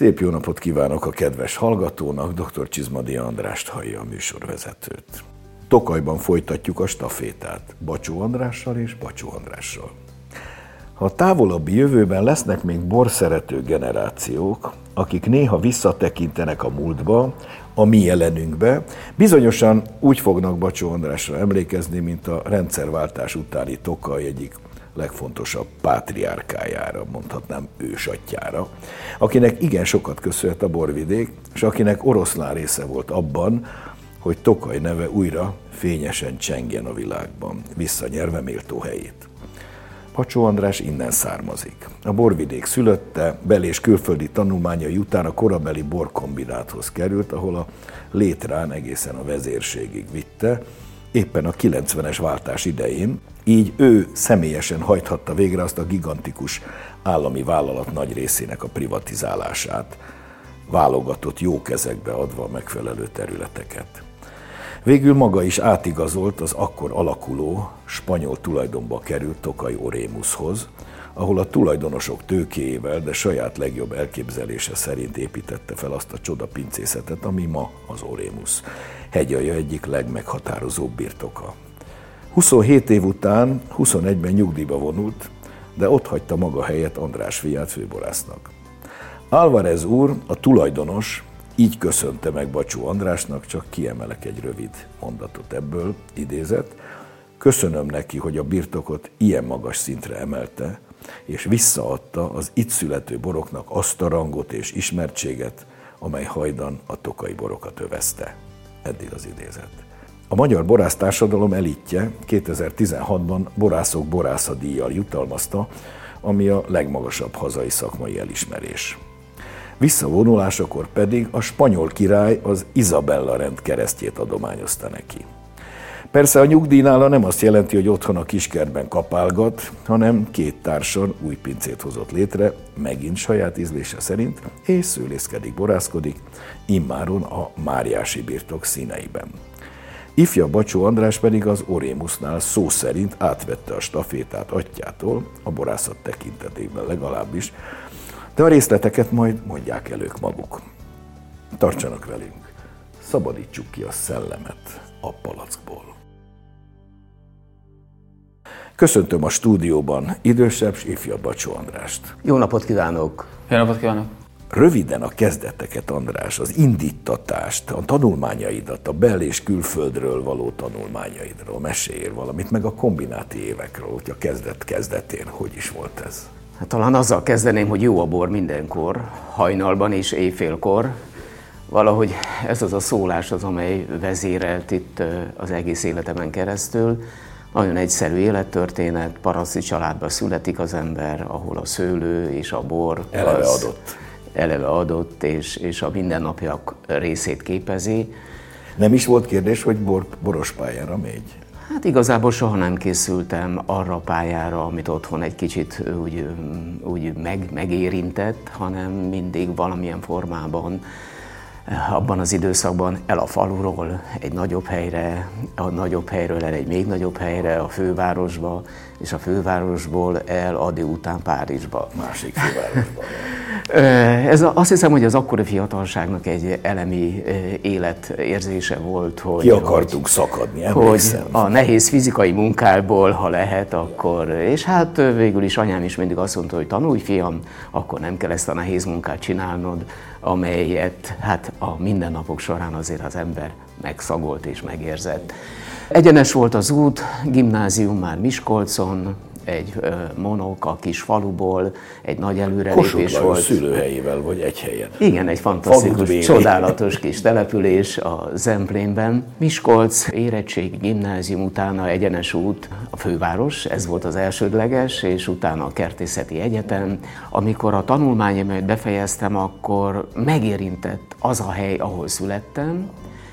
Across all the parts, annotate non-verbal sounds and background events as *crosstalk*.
Szép jó napot kívánok a kedves hallgatónak, dr. Csizmadi Andrást hallja a műsorvezetőt. Tokajban folytatjuk a stafétát, Bacsó Andrással és Bacsó Andrással. Ha a távolabbi jövőben lesznek még borszerető generációk, akik néha visszatekintenek a múltba, a mi jelenünkbe, bizonyosan úgy fognak Bacsó Andrásra emlékezni, mint a rendszerváltás utáni Tokaj egyik legfontosabb pátriárkájára, mondhatnám ősatjára, akinek igen sokat köszönhet a borvidék, és akinek oroszlán része volt abban, hogy Tokaj neve újra fényesen csengjen a világban, visszanyerve méltó helyét. Pacsó András innen származik. A borvidék szülötte, bel- és külföldi tanulmányai után a korabeli borkombináthoz került, ahol a létrán egészen a vezérségig vitte, éppen a 90-es váltás idején, így ő személyesen hajthatta végre azt a gigantikus állami vállalat nagy részének a privatizálását, válogatott jó kezekbe adva a megfelelő területeket. Végül maga is átigazolt az akkor alakuló spanyol tulajdonba került Tokaj Orémushoz, ahol a tulajdonosok tőkéjével, de saját legjobb elképzelése szerint építette fel azt a csoda pincészetet, ami ma az Orémus, hegyalja egyik legmeghatározóbb birtoka. 27 év után 21-ben nyugdíjba vonult, de ott hagyta maga helyet András fiát főborásznak. Álvarez úr, a tulajdonos, így köszönte meg Bacsó Andrásnak, csak kiemelek egy rövid mondatot ebből, idézet. Köszönöm neki, hogy a birtokot ilyen magas szintre emelte, és visszaadta az itt születő boroknak azt a rangot és ismertséget, amely hajdan a tokai borokat övezte. Eddig az idézet. A magyar borásztársadalom elitje 2016-ban borászok borászadíjjal jutalmazta, ami a legmagasabb hazai szakmai elismerés. Visszavonulásakor pedig a spanyol király az Isabella rend keresztjét adományozta neki. Persze a nyugdíjnála nem azt jelenti, hogy otthon a kiskertben kapálgat, hanem két társan új pincét hozott létre, megint saját ízlése szerint, és szőlészkedik, borászkodik, immáron a Máriási birtok színeiben. Ifja Bacsó András pedig az Orémusnál szó szerint átvette a stafétát atyától, a borászat tekintetében legalábbis, de a részleteket majd mondják el ők maguk. Tartsanak velünk, szabadítsuk ki a szellemet a palackból. Köszöntöm a stúdióban idősebb és ifjabb Bacsó Andrást. Jó napot kívánok! Jó napot kívánok! Röviden a kezdeteket, András, az indítatást, a tanulmányaidat, a bel- és külföldről való tanulmányaidról, mesél valamit, meg a kombináti évekről, hogy a kezdet kezdetén hogy is volt ez? Hát talán azzal kezdeném, hogy jó a bor mindenkor, hajnalban és éjfélkor. Valahogy ez az a szólás az, amely vezérelt itt az egész életemen keresztül. Nagyon egyszerű élettörténet, paraszti családba születik az ember, ahol a szőlő és a bor eleve az adott. Eleve adott, és, és a mindennapjak részét képezi. Nem is volt kérdés, hogy bor, boros pályára megy? Hát igazából soha nem készültem arra a pályára, amit otthon egy kicsit úgy, úgy meg, megérintett, hanem mindig valamilyen formában abban az időszakban el a faluról egy nagyobb helyre, a nagyobb helyről el egy még nagyobb helyre, a fővárosba, és a fővárosból el Adi után Párizsba. Másik fővárosba. Ez azt hiszem, hogy az akkori fiatalságnak egy elemi életérzése volt, hogy... Ki akartunk hogy, szakadni, emlékszem. Hogy a nehéz fizikai munkából, ha lehet, akkor... És hát végül is anyám is mindig azt mondta, hogy tanulj, fiam, akkor nem kell ezt a nehéz munkát csinálnod, amelyet hát a mindennapok során azért az ember megszagolt és megérzett. Egyenes volt az út, gimnázium már Miskolcon, egy monok a kis faluból, egy nagy előrelépés Kossuth volt. szülőhelyével, vagy egy helyen. Igen, egy fantasztikus, csodálatos kis település a Zemplénben. Miskolc, érettség, gimnázium, utána egyenes út, a főváros, ez volt az elsődleges, és utána a kertészeti egyetem. Amikor a tanulmányomat befejeztem, akkor megérintett az a hely, ahol születtem,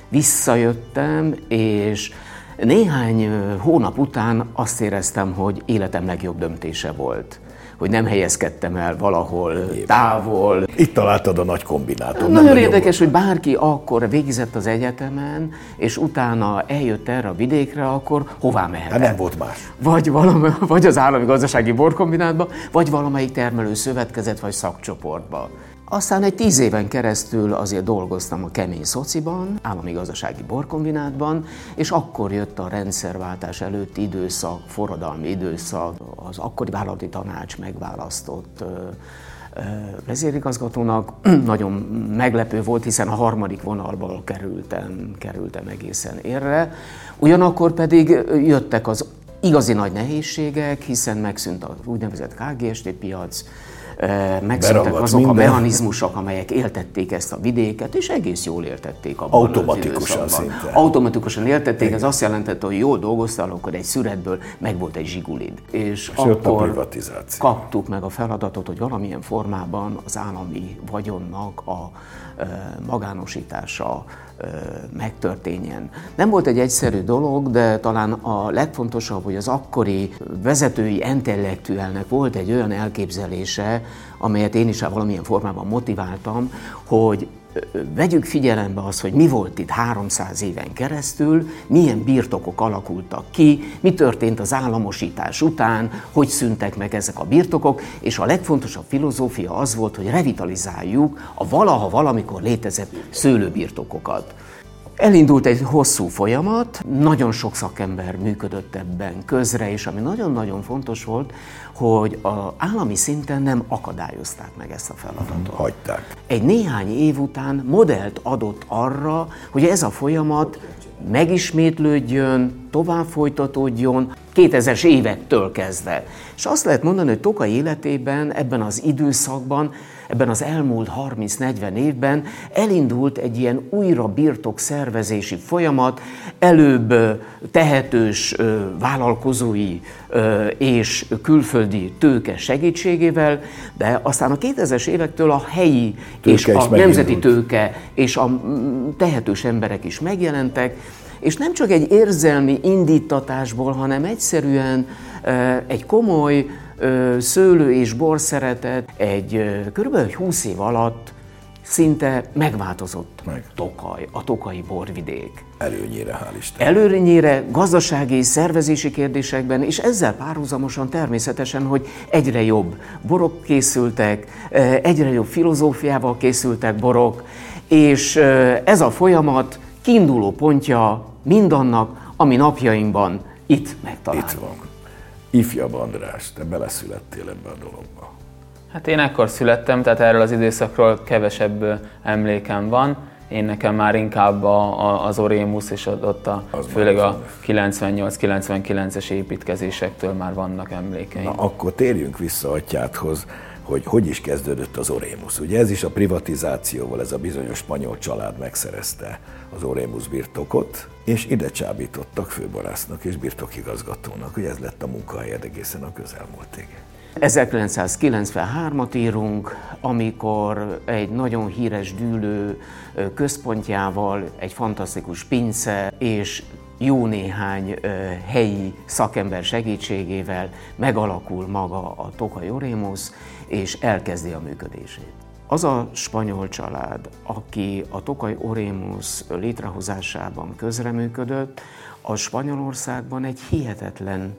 visszajöttem, és néhány hónap után azt éreztem, hogy életem legjobb döntése volt hogy nem helyezkedtem el valahol Éppen. távol. Itt találtad a nagy kombinátot. Nagyon érdekes, hogy bárki akkor végzett az egyetemen, és utána eljött erre a vidékre, akkor hová mehet? Hát nem volt más. Vagy, valami, vagy az állami gazdasági borkombinátba, vagy valamelyik termelő szövetkezet, vagy szakcsoportba. Aztán egy tíz éven keresztül azért dolgoztam a kemény szociban, állami gazdasági borkombinátban, és akkor jött a rendszerváltás előtti időszak, forradalmi időszak, az akkori vállalati tanács megválasztott vezérigazgatónak. *clears throat* Nagyon meglepő volt, hiszen a harmadik vonalból kerültem, kerültem egészen érre. Ugyanakkor pedig jöttek az igazi nagy nehézségek, hiszen megszűnt az úgynevezett KGST piac, megszűntek azok minden. a mechanizmusok, amelyek éltették ezt a vidéket, és egész jól éltették abban Automatikusan szinte. Automatikusan éltették, ez azt jelentette, hogy jól dolgoztál, akkor egy szüretből meg volt egy zsigulid. És, és akkor kaptuk meg a feladatot, hogy valamilyen formában az állami vagyonnak a magánosítása megtörténjen. Nem volt egy egyszerű dolog, de talán a legfontosabb, hogy az akkori vezetői intellektuálnak volt egy olyan elképzelése, amelyet én is valamilyen formában motiváltam, hogy vegyük figyelembe azt, hogy mi volt itt 300 éven keresztül, milyen birtokok alakultak ki, mi történt az államosítás után, hogy szüntek meg ezek a birtokok, és a legfontosabb filozófia az volt, hogy revitalizáljuk a valaha valamikor létezett szőlőbirtokokat. Elindult egy hosszú folyamat, nagyon sok szakember működött ebben közre, és ami nagyon-nagyon fontos volt, hogy a állami szinten nem akadályozták meg ezt a feladatot. Hagyták. Egy néhány év után modellt adott arra, hogy ez a folyamat megismétlődjön, tovább folytatódjon, 2000-es évektől kezdve. És azt lehet mondani, hogy Tokai életében ebben az időszakban ebben az elmúlt 30-40 évben elindult egy ilyen újra birtok szervezési folyamat, előbb tehetős vállalkozói és külföldi tőke segítségével, de aztán a 2000-es évektől a helyi tőke és a nemzeti tőke és a tehetős emberek is megjelentek, és nem csak egy érzelmi indítatásból, hanem egyszerűen egy komoly szőlő és bor szeretet egy kb. 20 év alatt szinte megváltozott Meg. Tokaj, a tokai borvidék. Előnyére, hál' Isten. Előnyére gazdasági, szervezési kérdésekben, és ezzel párhuzamosan természetesen, hogy egyre jobb borok készültek, egyre jobb filozófiával készültek borok, és ez a folyamat kiinduló pontja mindannak, ami napjainkban itt megtalálunk. Itt van. Ifjabb András, te beleszülettél ebbe a dologba. Hát én ekkor születtem, tehát erről az időszakról kevesebb emlékem van. Én nekem már inkább a, a, az Orémus és ott a, az főleg a 98-99-es építkezésektől már vannak emlékeim. Na akkor térjünk vissza atyádhoz, hogy hogy is kezdődött az Orémus. Ugye ez is a privatizációval, ez a bizonyos spanyol család megszerezte az Orémus birtokot, és ide csábítottak főbarásznak és birtokigazgatónak, Ugye ez lett a munkahelyed egészen a közelmúltig. 1993-at írunk, amikor egy nagyon híres dűlő központjával, egy fantasztikus pince és jó néhány helyi szakember segítségével megalakul maga a Tokai Orémus, és elkezdi a működését. Az a spanyol család, aki a Tokaj Orémus létrehozásában közreműködött, a Spanyolországban egy hihetetlen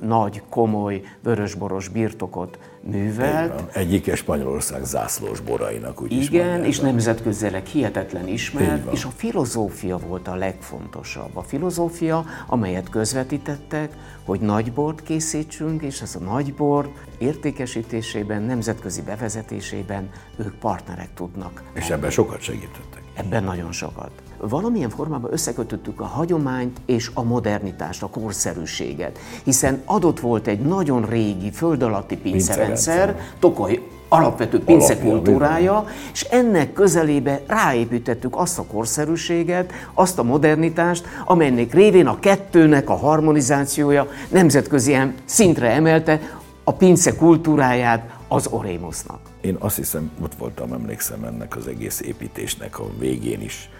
nagy, komoly, vörösboros birtokot művelt. Egyike Spanyolország zászlós borainak, úgy Igen, is és nemzetközileg hihetetlen ismert, és a filozófia volt a legfontosabb. A filozófia, amelyet közvetítettek, hogy nagybort készítsünk, és ez a nagybor értékesítésében, nemzetközi bevezetésében ők partnerek tudnak. És ebben sokat segítettek. Ebben nagyon sokat valamilyen formában összekötöttük a hagyományt és a modernitást, a korszerűséget. Hiszen adott volt egy nagyon régi föld alatti pincerendszer, Tokaj alapvető pincekultúrája, és ennek közelébe ráépítettük azt a korszerűséget, azt a modernitást, amelynek révén a kettőnek a harmonizációja nemzetközi szintre emelte a pince kultúráját az Orémosznak. Én azt hiszem, ott voltam, emlékszem ennek az egész építésnek a végén is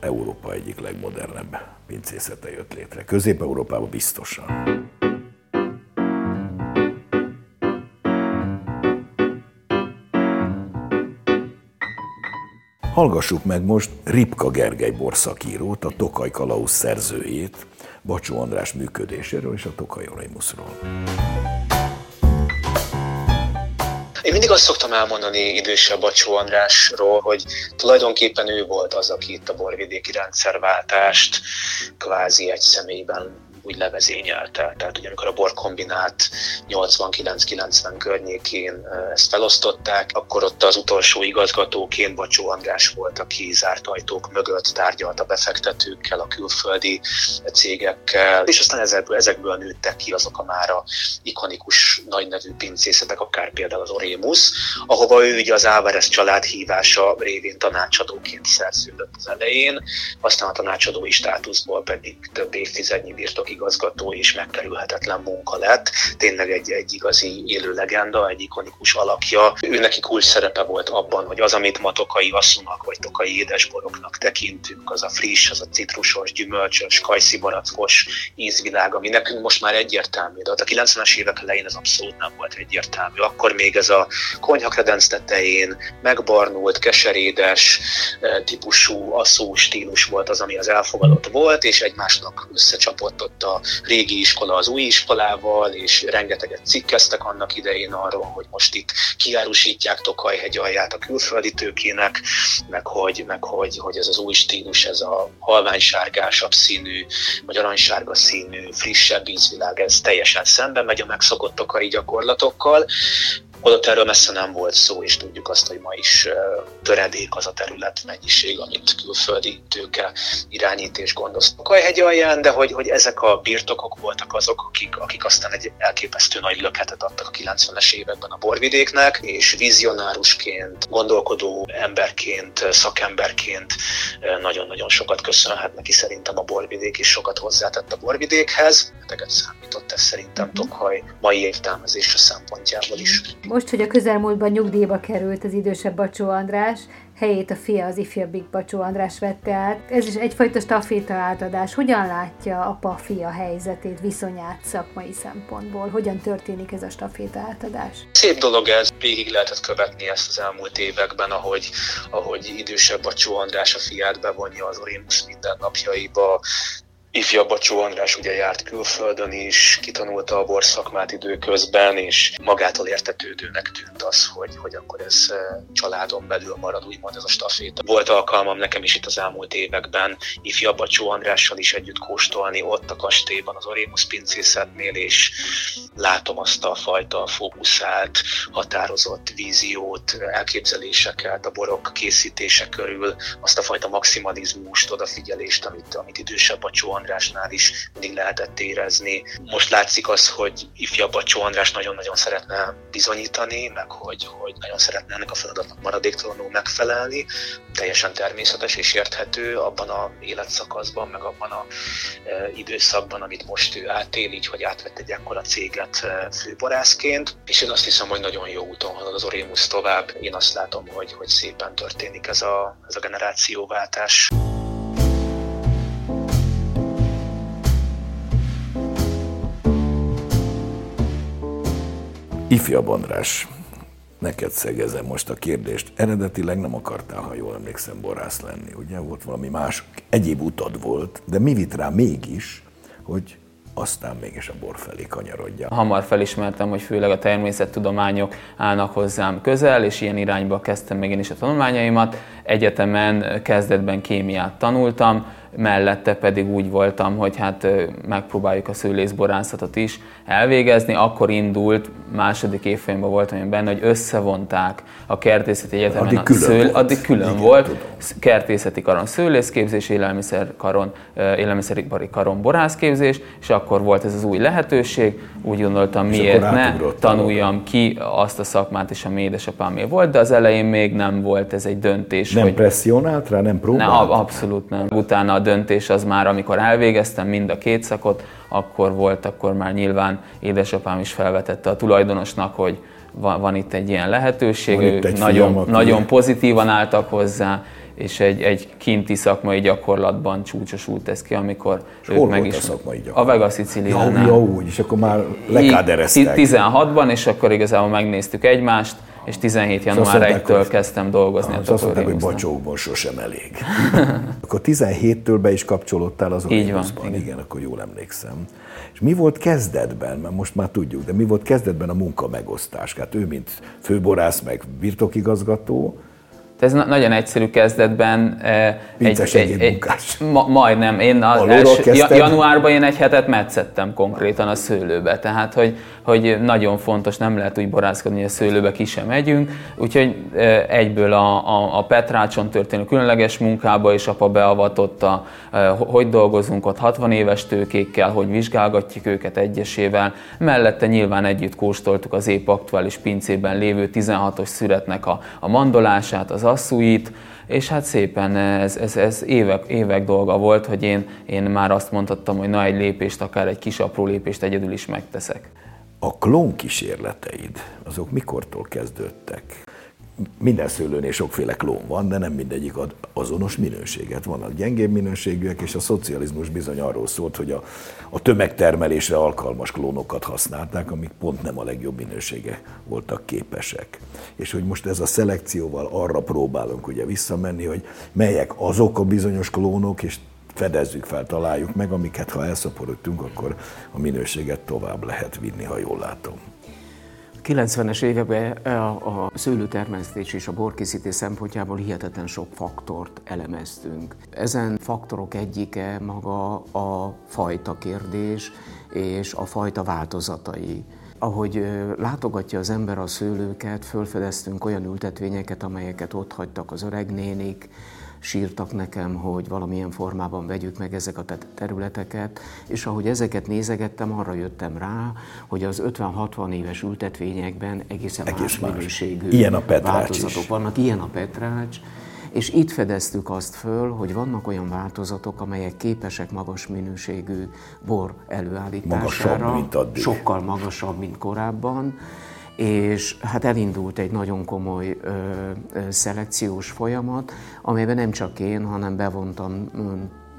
Európa egyik legmodernebb pincészete jött létre. Közép-Európában biztosan. Hallgassuk meg most Ripka Gergely borszakírót, a Tokaj Kalausz szerzőjét, Bacsó András működéséről és a Tokaj Oraimuszról. Én mindig azt szoktam elmondani idősebb Bacsó Andrásról, hogy tulajdonképpen ő volt az, aki itt a borvidéki rendszerváltást kvázi egy személyben úgy levezényelte. Tehát ugye amikor a borkombinát 89-90 környékén ezt felosztották, akkor ott az utolsó igazgatóként Bacsó András volt, aki zárt ajtók mögött tárgyalt a befektetőkkel, a külföldi cégekkel, és aztán ezekből, ezekből nőttek ki azok a már a ikonikus nagy nevű pincészetek, akár például az Orémus, ahova ő ugye az Álvarez család hívása révén tanácsadóként szerződött az elején, aztán a tanácsadói státuszból pedig több évtizednyi birtok igazgató és megkerülhetetlen munka lett. Tényleg egy, egy igazi élő legenda, egy ikonikus alakja. Ő neki kulcs szerepe volt abban, hogy az, amit ma tokai asszúnak vagy tokai édesboroknak tekintünk, az a friss, az a citrusos, gyümölcsös, kajszibarackos ízvilág, ami nekünk most már egyértelmű. De a 90-es évek elején ez abszolút nem volt egyértelmű. Akkor még ez a konyhakredenc tetején megbarnult, keserédes eh, típusú asszú stílus volt az, ami az elfogadott volt, és egymásnak összecsapott ott a régi iskola az új iskolával, és rengeteget cikkeztek annak idején arról, hogy most itt kiárusítják Tokajhegy alját a külföldi tőkének, meg hogy, meg hogy, hogy ez az új stílus, ez a halványsárgásabb színű, vagy aranysárga színű, frissebb ízvilág, ez teljesen szembe megy a megszokott tokai gyakorlatokkal, Holott erről messze nem volt szó, és tudjuk azt, hogy ma is töredék az a terület mennyiség, amit külföldi tőke irányít és gondoztak a hegy alján, de hogy, hogy ezek a birtokok voltak azok, akik, akik aztán egy elképesztő nagy löketet adtak a 90-es években a borvidéknek, és vizionárusként, gondolkodó emberként, szakemberként nagyon-nagyon sokat köszönhet neki szerintem a borvidék, és sokat hozzátett a borvidékhez. Teget számított ez szerintem mhm. Tokhaj mai értelmezése szempontjából is. Most, hogy a közelmúltban nyugdíjba került az idősebb Bacsó András, helyét a fia, az ifjabbik Bacsó András vette át. Ez is egyfajta staféta átadás. Hogyan látja apa-fia helyzetét, viszonyát szakmai szempontból? Hogyan történik ez a staféta átadás? Szép dolog ez, végig lehetett követni ezt az elmúlt években, ahogy, ahogy idősebb Bacsó András a fiát bevonja az Orémus mindennapjaiba, Ifjabb Bacsó András ugye járt külföldön is, kitanulta a borszakmát időközben, és magától értetődőnek tűnt az, hogy, hogy akkor ez eh, családon belül marad, úgymond ez a staféta. Volt alkalmam nekem is itt az elmúlt években Ifjabb Bacsó Andrással is együtt kóstolni ott a kastélyban, az Orémus pincészetnél, és látom azt a fajta fókuszált, határozott víziót, elképzeléseket a borok készítése körül, azt a fajta maximalizmust, odafigyelést, amit, amit idősebb Bacsó Andrásnál is mindig lehetett érezni. Most látszik az, hogy ifjabb Bacsó András nagyon-nagyon szeretne bizonyítani, meg hogy, hogy nagyon szeretne ennek a feladatnak maradéktalanul megfelelni. Teljesen természetes és érthető abban a életszakaszban, meg abban a e, időszakban, amit most ő átél, így, hogy átvett egy ekkora céget e, főborászként. És én azt hiszem, hogy nagyon jó úton halad az Orémus tovább. Én azt látom, hogy, hogy szépen történik ez a, ez a generációváltás. Ifjabb András, neked szegezem most a kérdést. Eredetileg nem akartál, ha jól emlékszem, borász lenni, ugye? Volt valami más, egyéb utad volt, de mi vitt rá mégis, hogy aztán mégis a bor felé kanyarodja. Hamar felismertem, hogy főleg a természettudományok állnak hozzám közel, és ilyen irányba kezdtem még én is a tanulmányaimat. Egyetemen kezdetben kémiát tanultam, mellette pedig úgy voltam, hogy hát megpróbáljuk a szőlészborászatot is elvégezni. Akkor indult, második évfolyamban voltam én benne, hogy összevonták a kertészeti egyetemen. Addig külön szől, volt. Addig külön Igen, volt. Tudom. Kertészeti karon szőlészképzés, élelmiszer karon, élelmiszeripari karon borászképzés, és akkor volt ez az új lehetőség. Úgy gondoltam, és miért ne tanuljam ki azt a szakmát is, ami édesapámé volt, de az elején még nem volt ez egy döntés. Nem hogy presszionált rá, nem próbált? Ne, abszolút nem. Utána döntés az már, amikor elvégeztem mind a két szakot, akkor volt, akkor már nyilván édesapám is felvetette a tulajdonosnak, hogy van, van itt egy ilyen lehetőség, ők nagyon, fiam, nagyon pozitívan álltak hozzá, és egy, egy kinti szakmai gyakorlatban csúcsosult ez ki, amikor és ők meg is... a szakmai gyakorlat? A Vega Siciliánál. Ja, ja, úgy, és akkor már lekádereztek. 16-ban, és akkor igazából megnéztük egymást, és 17 január 1-től kezdtem dolgozni. Azt mondták, hogy bacsókból sosem elég. *laughs* akkor 17-től be is kapcsolódtál az van, igen. igen, akkor jól emlékszem. És mi volt kezdetben, mert most már tudjuk, de mi volt kezdetben a munka megosztás? Hát ő, mint főborász, meg birtokigazgató, ez nagyon egyszerű kezdetben. egy, egy, egy, egy, ma, majdnem. Én az első, januárban én egy hetet metszettem konkrétan a szőlőbe. Tehát, hogy, hogy nagyon fontos, nem lehet úgy borászkodni, hogy a szőlőbe ki sem megyünk. Úgyhogy egyből a, a, a Petrácson történő különleges munkába is apa beavatott, a, hogy dolgozunk ott 60 éves tőkékkel, hogy vizsgálgatjuk őket egyesével. Mellette nyilván együtt kóstoltuk az épp aktuális pincében lévő 16-os szüretnek a, a mandolását, az asszúit, és hát szépen ez, ez, ez évek, évek dolga volt, hogy én, én már azt mondhattam, hogy na egy lépést, akár egy kis apró lépést egyedül is megteszek. A klón kísérleteid, azok mikortól kezdődtek? minden szőlőnél sokféle klón van, de nem mindegyik ad azonos minőséget. Vannak gyengébb minőségűek, és a szocializmus bizony arról szólt, hogy a, a tömegtermelésre alkalmas klónokat használták, amik pont nem a legjobb minősége voltak képesek. És hogy most ez a szelekcióval arra próbálunk ugye visszamenni, hogy melyek azok a bizonyos klónok, és fedezzük fel, találjuk meg, amiket ha elszaporodtunk, akkor a minőséget tovább lehet vinni, ha jól látom. 90-es években a, a szőlőtermesztés és a borkészítés szempontjából hihetetlen sok faktort elemeztünk. Ezen faktorok egyike maga a fajta kérdés és a fajta változatai. Ahogy látogatja az ember a szőlőket, fölfedeztünk olyan ültetvényeket, amelyeket ott hagytak az öregnénik, sírtak nekem, hogy valamilyen formában vegyük meg ezeket a területeket, és ahogy ezeket nézegettem, arra jöttem rá, hogy az 50-60 éves ültetvényekben egészen Egész más, más. minőségű ilyen a változatok is. vannak, ilyen a petrács, és itt fedeztük azt föl, hogy vannak olyan változatok, amelyek képesek magas minőségű bor előállítására, magasabb, mint addig. sokkal magasabb, mint korábban, és hát elindult egy nagyon komoly ö, ö, szelekciós folyamat, amelyben nem csak én, hanem bevontam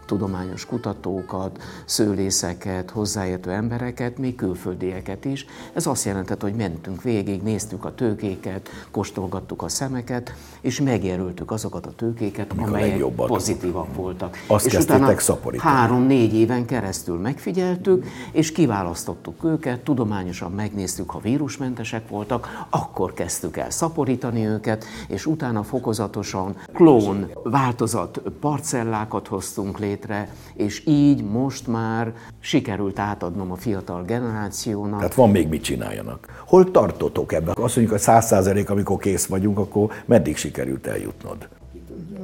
tudományos kutatókat, szőlészeket, hozzáértő embereket, még külföldieket is. Ez azt jelentett, hogy mentünk végig, néztük a tőkéket, kóstolgattuk a szemeket, és megjelöltük azokat a tőkéket, Amik amelyek a pozitívak voltak. Azt és utána három-négy éven keresztül megfigyeltük, és kiválasztottuk őket, tudományosan megnéztük, ha vírusmentesek voltak, akkor kezdtük el szaporítani őket, és utána fokozatosan klón változat parcellákat hoztunk létre, létre, és így most már sikerült átadnom a fiatal generációnak. Tehát van még mit csináljanak. Hol tartotok ebben? Azt mondjuk, hogy száz százalék, amikor kész vagyunk, akkor meddig sikerült eljutnod?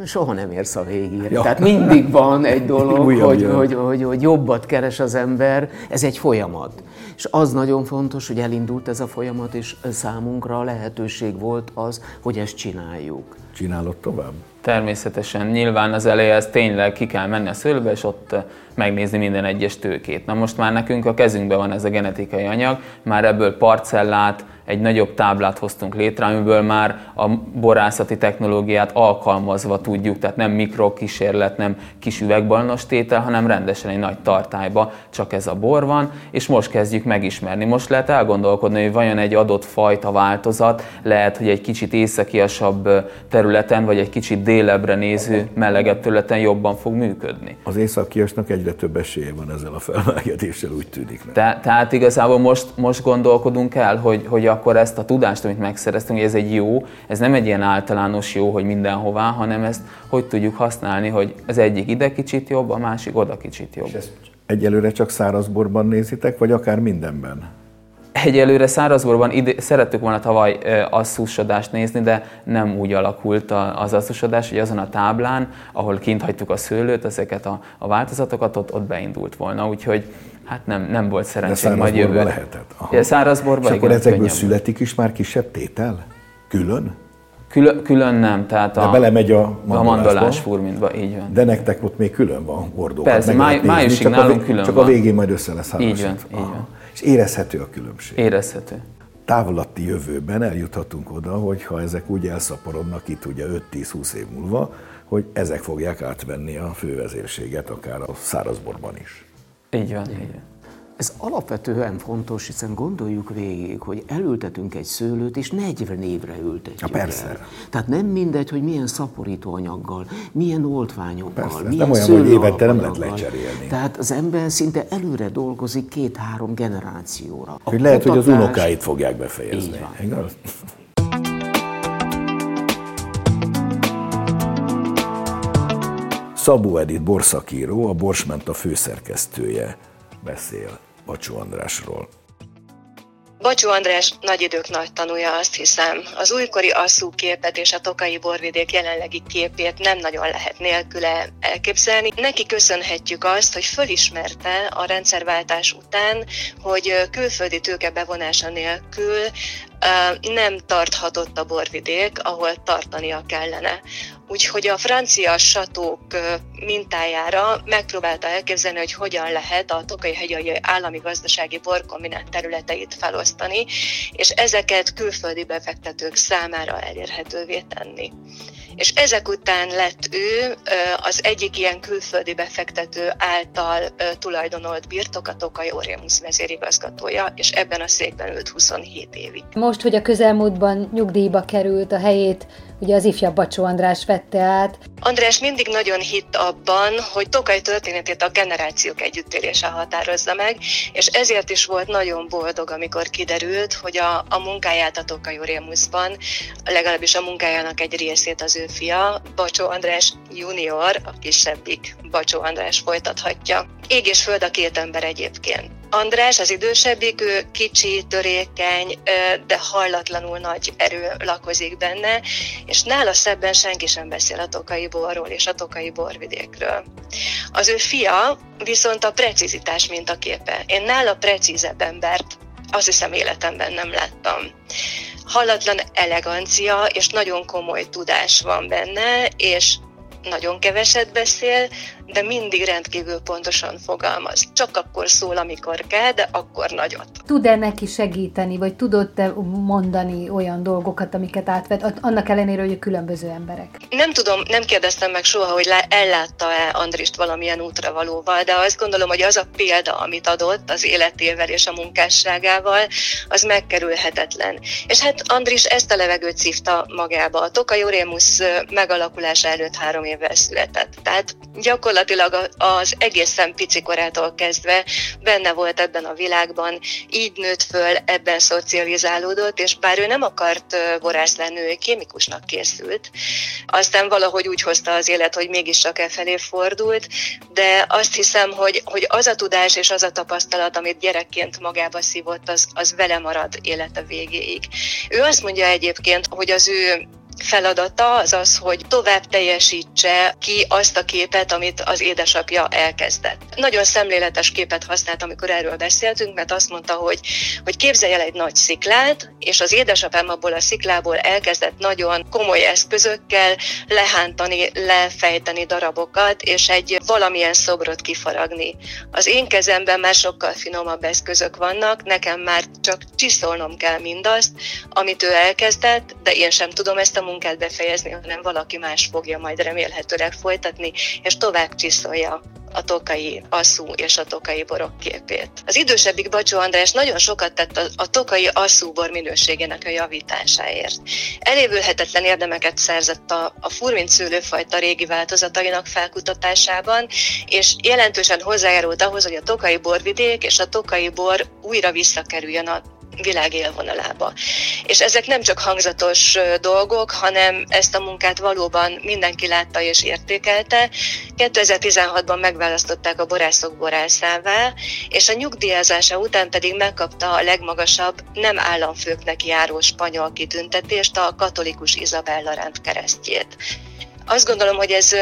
soha nem érsz a végére. Ja. Tehát mindig van egy dolog, *laughs* Újabb hogy, hogy, hogy, hogy jobbat keres az ember, ez egy folyamat. És az nagyon fontos, hogy elindult ez a folyamat, és számunkra lehetőség volt az, hogy ezt csináljuk. Csinálod tovább? Természetesen. Nyilván az elejéhez tényleg ki kell menni a szőlőbe, és ott megnézni minden egyes tőkét. Na most már nekünk a kezünkben van ez a genetikai anyag, már ebből parcellát, egy nagyobb táblát hoztunk létre, amiből már a borászati technológiát alkalmazva tudjuk, tehát nem mikrokísérlet, nem kis üvegbalnos tétel, hanem rendesen egy nagy tartályba csak ez a bor van, és most kezdjük megismerni. Most lehet elgondolkodni, hogy vajon egy adott fajta változat, lehet, hogy egy kicsit északiasabb területen, vagy egy kicsit délebbre néző, melegebb területen jobban fog működni. Az északiasnak egyre több esélye van ezzel a felmelegedéssel, úgy tűnik. Te, tehát igazából most, most gondolkodunk el, hogy, hogy akkor ezt a tudást, amit megszereztünk, hogy ez egy jó, ez nem egy ilyen általános jó, hogy mindenhová, hanem ezt hogy tudjuk használni, hogy az egyik ide kicsit jobb, a másik oda kicsit jobb. És ezt egyelőre csak szárazborban nézitek, vagy akár mindenben? Egyelőre szárazborban ide, szerettük volna tavaly asszusodást nézni, de nem úgy alakult az asszusodás, hogy azon a táblán, ahol kint hagytuk a szőlőt, ezeket a, a változatokat, ott, ott beindult volna. Úgyhogy hát nem, nem volt szerencsém majd jövő. lehetett. Aha. Szárazborban, És akkor igen, ezekből könnyebb. születik is már kisebb tétel? Külön? Külön, külön nem, tehát a, De belemegy a a mandolás furmintba, így van. De nektek ott még külön van hordó. Persze, máj, májusig nálunk a, külön Csak van. a végén majd össze lesz Így van, így van. És érezhető a különbség. Érezhető. Távolatti jövőben eljuthatunk oda, hogy ha ezek úgy elszaporodnak itt ugye 5-10-20 év múlva, hogy ezek fogják átvenni a fővezérséget, akár a szárazborban is. Így van, így van. Ez alapvetően fontos, hiszen gondoljuk végig, hogy elültetünk egy szőlőt, és 40 évre ültetjük ja, persze. el. Tehát nem mindegy, hogy milyen szaporítóanyaggal, milyen oltványokkal, persze, milyen nem olyan, hogy évente nem lehet lecserélni. Tehát az ember szinte előre dolgozik két-három generációra. A hogy lehet, kutatás... hogy az unokáit fogják befejezni. Igaz? Szabó Edith borszakíró, a Borsment főszerkesztője beszél Bacsó Andrásról. Bacsó András nagy idők nagy tanúja, azt hiszem. Az újkori asszú képet és a tokai borvidék jelenlegi képét nem nagyon lehet nélküle elképzelni. Neki köszönhetjük azt, hogy fölismerte a rendszerváltás után, hogy külföldi tőke bevonása nélkül nem tarthatott a borvidék, ahol tartania kellene. Úgyhogy a francia satók mintájára megpróbálta elképzelni, hogy hogyan lehet a Tokai hegyai állami gazdasági borkombinát területeit felosztani, és ezeket külföldi befektetők számára elérhetővé tenni és ezek után lett ő az egyik ilyen külföldi befektető által tulajdonolt birtok, a Tokaj Óriamusz vezérigazgatója, és ebben a székben ült 27 évig. Most, hogy a közelmúltban nyugdíjba került a helyét, ugye az ifjabb Bacsó András vette át. András mindig nagyon hitt abban, hogy Tokaj történetét a generációk együttélése határozza meg, és ezért is volt nagyon boldog, amikor kiderült, hogy a, a munkáját a Tokaj Óriamuszban, legalábbis a munkájának egy részét az ő fia, Bacsó András junior, a kisebbik Bacsó András folytathatja. Ég és föld a két ember egyébként. András, az idősebbik, ő kicsi, törékeny, de hallatlanul nagy erő lakozik benne, és nála szebben senki sem beszél a tokai borról és a tokai borvidékről. Az ő fia viszont a precizitás mint a képe. Én nála precízebb embert azt hiszem életemben nem láttam hallatlan elegancia és nagyon komoly tudás van benne, és nagyon keveset beszél, de mindig rendkívül pontosan fogalmaz. Csak akkor szól, amikor kell, de akkor nagyot. Tud-e neki segíteni, vagy tudott-e mondani olyan dolgokat, amiket átvet, annak ellenére, hogy a különböző emberek? Nem tudom, nem kérdeztem meg soha, hogy ellátta-e Andrist valamilyen útra valóval, de azt gondolom, hogy az a példa, amit adott az életével és a munkásságával, az megkerülhetetlen. És hát Andris ezt a levegőt szívta magába. A Tokai Orémus megalakulása előtt három évvel született. Tehát gyakorlatilag az egészen picikorától kezdve benne volt ebben a világban, így nőtt föl, ebben szocializálódott, és bár ő nem akart borász lenni, ő kémikusnak készült, aztán valahogy úgy hozta az élet, hogy mégiscsak e felé fordult, de azt hiszem, hogy, hogy az a tudás és az a tapasztalat, amit gyerekként magába szívott, az, az vele marad élete végéig. Ő azt mondja egyébként, hogy az ő feladata az az, hogy tovább teljesítse ki azt a képet, amit az édesapja elkezdett. Nagyon szemléletes képet használt, amikor erről beszéltünk, mert azt mondta, hogy, hogy képzelj el egy nagy sziklát, és az édesapám abból a sziklából elkezdett nagyon komoly eszközökkel lehántani, lefejteni darabokat, és egy valamilyen szobrot kifaragni. Az én kezemben már sokkal finomabb eszközök vannak, nekem már csak csiszolnom kell mindazt, amit ő elkezdett, de én sem tudom ezt a munkát befejezni, hanem valaki más fogja majd remélhetőleg folytatni, és tovább csiszolja a tokai asszú és a tokai borok képét. Az idősebbik Bacsó András nagyon sokat tett a, a tokai asszú bor minőségének a javításáért. Elévülhetetlen érdemeket szerzett a, a furmint szőlőfajta régi változatainak felkutatásában, és jelentősen hozzájárult ahhoz, hogy a tokai borvidék és a tokai bor újra visszakerüljön a világ élvonalába. És ezek nem csak hangzatos dolgok, hanem ezt a munkát valóban mindenki látta és értékelte. 2016-ban megválasztották a borászok borászává, és a nyugdíjazása után pedig megkapta a legmagasabb nem államfőknek járó spanyol kitüntetést, a katolikus Izabella rend keresztjét. Azt gondolom, hogy ez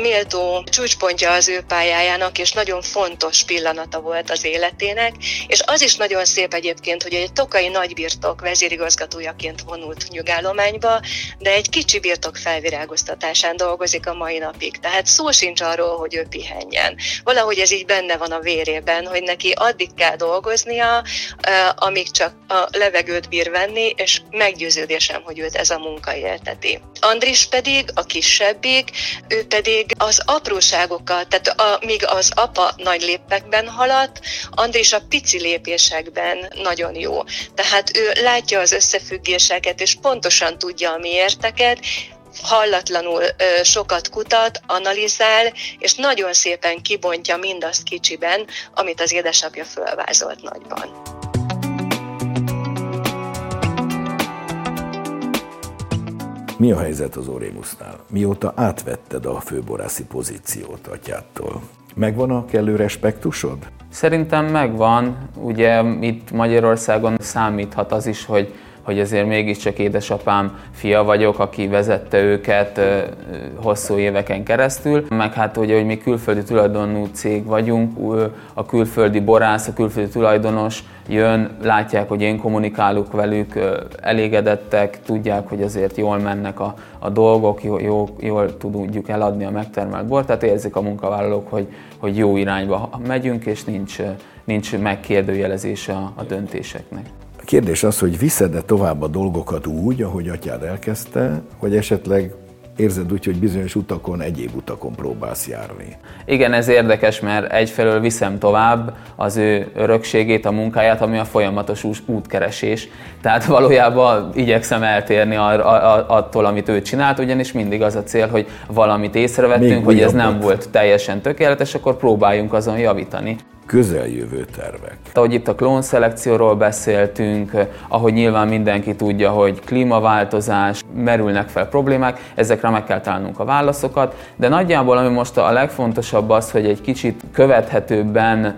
méltó csúcspontja az ő pályájának, és nagyon fontos pillanata volt az életének, és az is nagyon szép egyébként, hogy egy tokai nagybirtok vezérigazgatójaként vonult nyugállományba, de egy kicsi birtok felvirágoztatásán dolgozik a mai napig. Tehát szó sincs arról, hogy ő pihenjen. Valahogy ez így benne van a vérében, hogy neki addig kell dolgoznia, amíg csak a levegőt bír venni, és meggyőződésem, hogy őt ez a munka élteti. Andris pedig a kis kisebbik, ő pedig az apróságokat, tehát a, míg az apa nagy lépekben haladt, Andris a pici lépésekben nagyon jó. Tehát ő látja az összefüggéseket, és pontosan tudja a miérteket, hallatlanul sokat kutat, analizál, és nagyon szépen kibontja mindazt kicsiben, amit az édesapja fölvázolt nagyban. Mi a helyzet az Orémusznál? Mióta átvetted a főborászi pozíciót atyától? Megvan a kellő respektusod? Szerintem megvan. Ugye itt Magyarországon számíthat az is, hogy hogy azért mégiscsak édesapám fia vagyok, aki vezette őket hosszú éveken keresztül, meg hát ugye, hogy mi külföldi tulajdonú cég vagyunk, a külföldi borász, a külföldi tulajdonos jön, látják, hogy én kommunikálok velük, elégedettek, tudják, hogy azért jól mennek a, a dolgok, jól, jól, jól tudjuk eladni a megtermelt bort, tehát érzik a munkavállalók, hogy, hogy jó irányba megyünk, és nincs, nincs megkérdőjelezése a, a döntéseknek kérdés az, hogy viszed-e tovább a dolgokat úgy, ahogy atyád elkezdte, vagy esetleg érzed úgy, hogy bizonyos utakon, egyéb utakon próbálsz járni. Igen, ez érdekes, mert egyfelől viszem tovább az ő örökségét, a munkáját, ami a folyamatos útkeresés. Tehát *laughs* valójában igyekszem eltérni attól, amit ő csinált, ugyanis mindig az a cél, hogy valamit észrevettünk, Még hogy ez nem volt teljesen tökéletes, akkor próbáljunk azon javítani közeljövő tervek. Ahogy itt a klónszelekcióról beszéltünk, ahogy nyilván mindenki tudja, hogy klímaváltozás, merülnek fel problémák, ezekre meg kell találnunk a válaszokat, de nagyjából ami most a legfontosabb az, hogy egy kicsit követhetőbben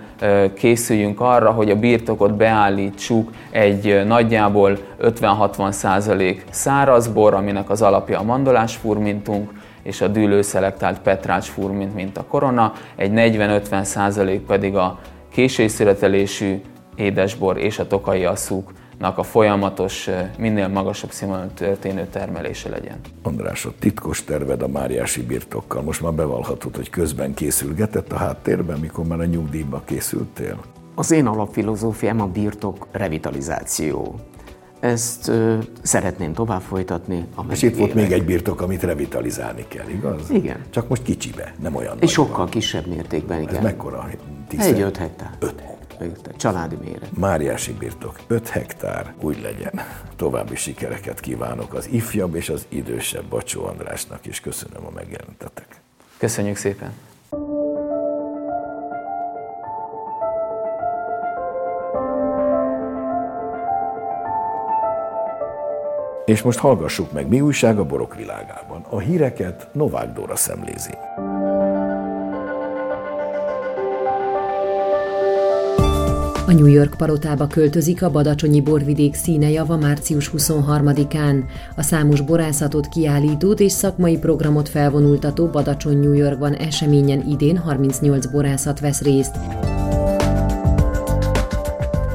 készüljünk arra, hogy a birtokot beállítsuk egy nagyjából 50-60 százalék szárazbor, aminek az alapja a mandolás furmintunk, és a dűlőszelektált petrács furmint, mint a korona, egy 40-50 százalék pedig a késői születelésű édesbor és a tokai asszúknak a folyamatos, minél magasabb színvonalon történő termelése legyen. András, a titkos terved a Máriási birtokkal. Most már bevallhatod, hogy közben készülgetett a háttérben, mikor már a nyugdíjba készültél? Az én alapfilozófiám a birtok revitalizáció. Ezt ö, szeretném tovább folytatni. És itt volt még egy birtok, amit revitalizálni kell, igaz? Igen. Csak most kicsibe, nem olyan És sokkal van. kisebb mértékben, igen. Ez mekkora? Tíz egy öt hektár. Öt hektár. Családi méret. Máriási birtok, 5 hektár, úgy legyen. További sikereket kívánok az ifjabb és az idősebb Bacsó Andrásnak, és köszönöm a megjelentetek. Köszönjük szépen. És most hallgassuk meg, mi újság a borok világában. A híreket Novák Dóra szemlézi. A New York palotába költözik a Badacsonyi borvidék színejava március 23-án. A számos borászatot kiállítót és szakmai programot felvonultató Badacsony New Yorkban eseményen idén 38 borászat vesz részt.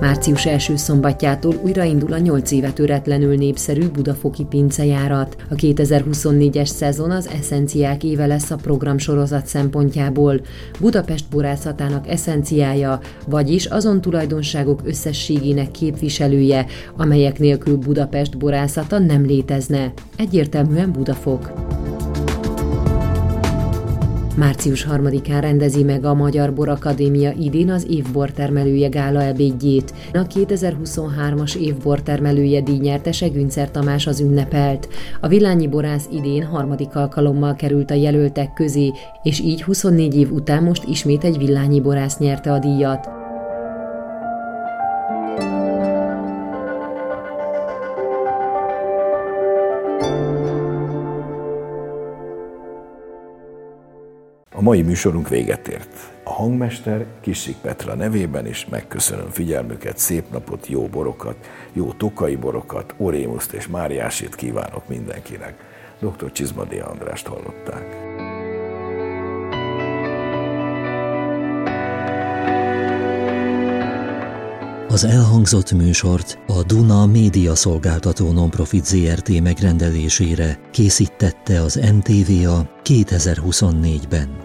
Március első szombatjától újraindul a 8 éve töretlenül népszerű Budafoki pincejárat. A 2024-es szezon az eszenciák éve lesz a programsorozat szempontjából. Budapest borászatának eszenciája, vagyis azon tulajdonságok összességének képviselője, amelyek nélkül Budapest borászata nem létezne. Egyértelműen Budafok. Március 3-án rendezi meg a Magyar Bor Akadémia idén az évbortermelője gála ebédjét. A 2023-as évbortermelője díjnyertese Güncer Tamás az ünnepelt. A Villányi Borász idén harmadik alkalommal került a jelöltek közé, és így 24 év után most ismét egy Villányi Borász nyerte a díjat. Mai műsorunk véget ért. A hangmester Kissik Petra nevében is megköszönöm figyelmüket, szép napot, jó borokat, jó tokai borokat, Orémuszt és Máriásét kívánok mindenkinek. Dr. Csizmadi Andrást hallották. Az elhangzott műsort a Duna Média Szolgáltató Nonprofit ZRT megrendelésére készítette az NTVA 2024-ben.